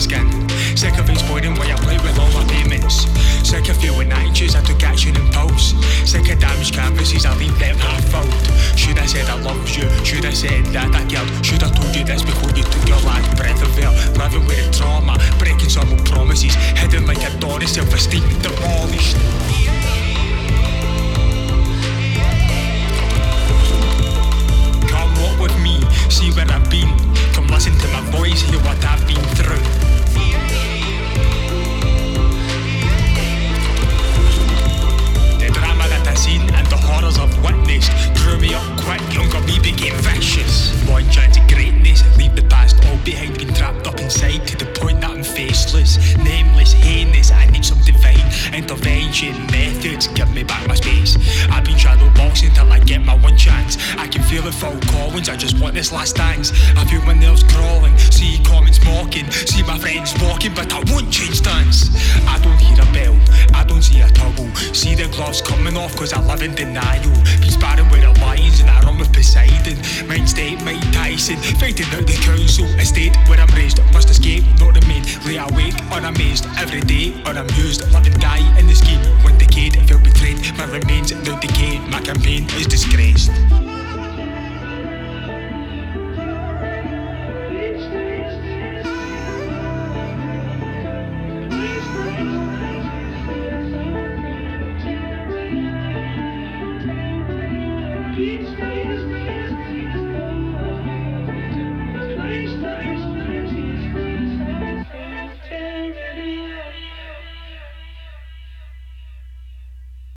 Sick of exploring why I play with all my payments. Sick of feeling anxious, I took action and pulse. Sick of damaged canvases, I leave them half filled. Should I said I love you? Should I said that I killed? Should I told you this before you took your last breath of air? Living with a trauma, breaking some old promises, hidden like a door, self-esteem demolished. See where I've been. Come listen to my voice, hear what I've intervention methods give me back my space. I've been shadowboxing till I get my one chance. I can feel it, Phil callings, I just want this last dance. I feel my nails crawling, see comments mocking, see my friends walking, but I won't change stance. I don't hear a bell, I don't see a toggle. See the gloves coming off, cause I live in denial. Been sparring with the lions and I run with Poseidon. Mind state, Mike Tyson, fighting out the council. I where I'm raised, must escape, not remain. Lay awake, unamazed, every day, unamused, living die. keeps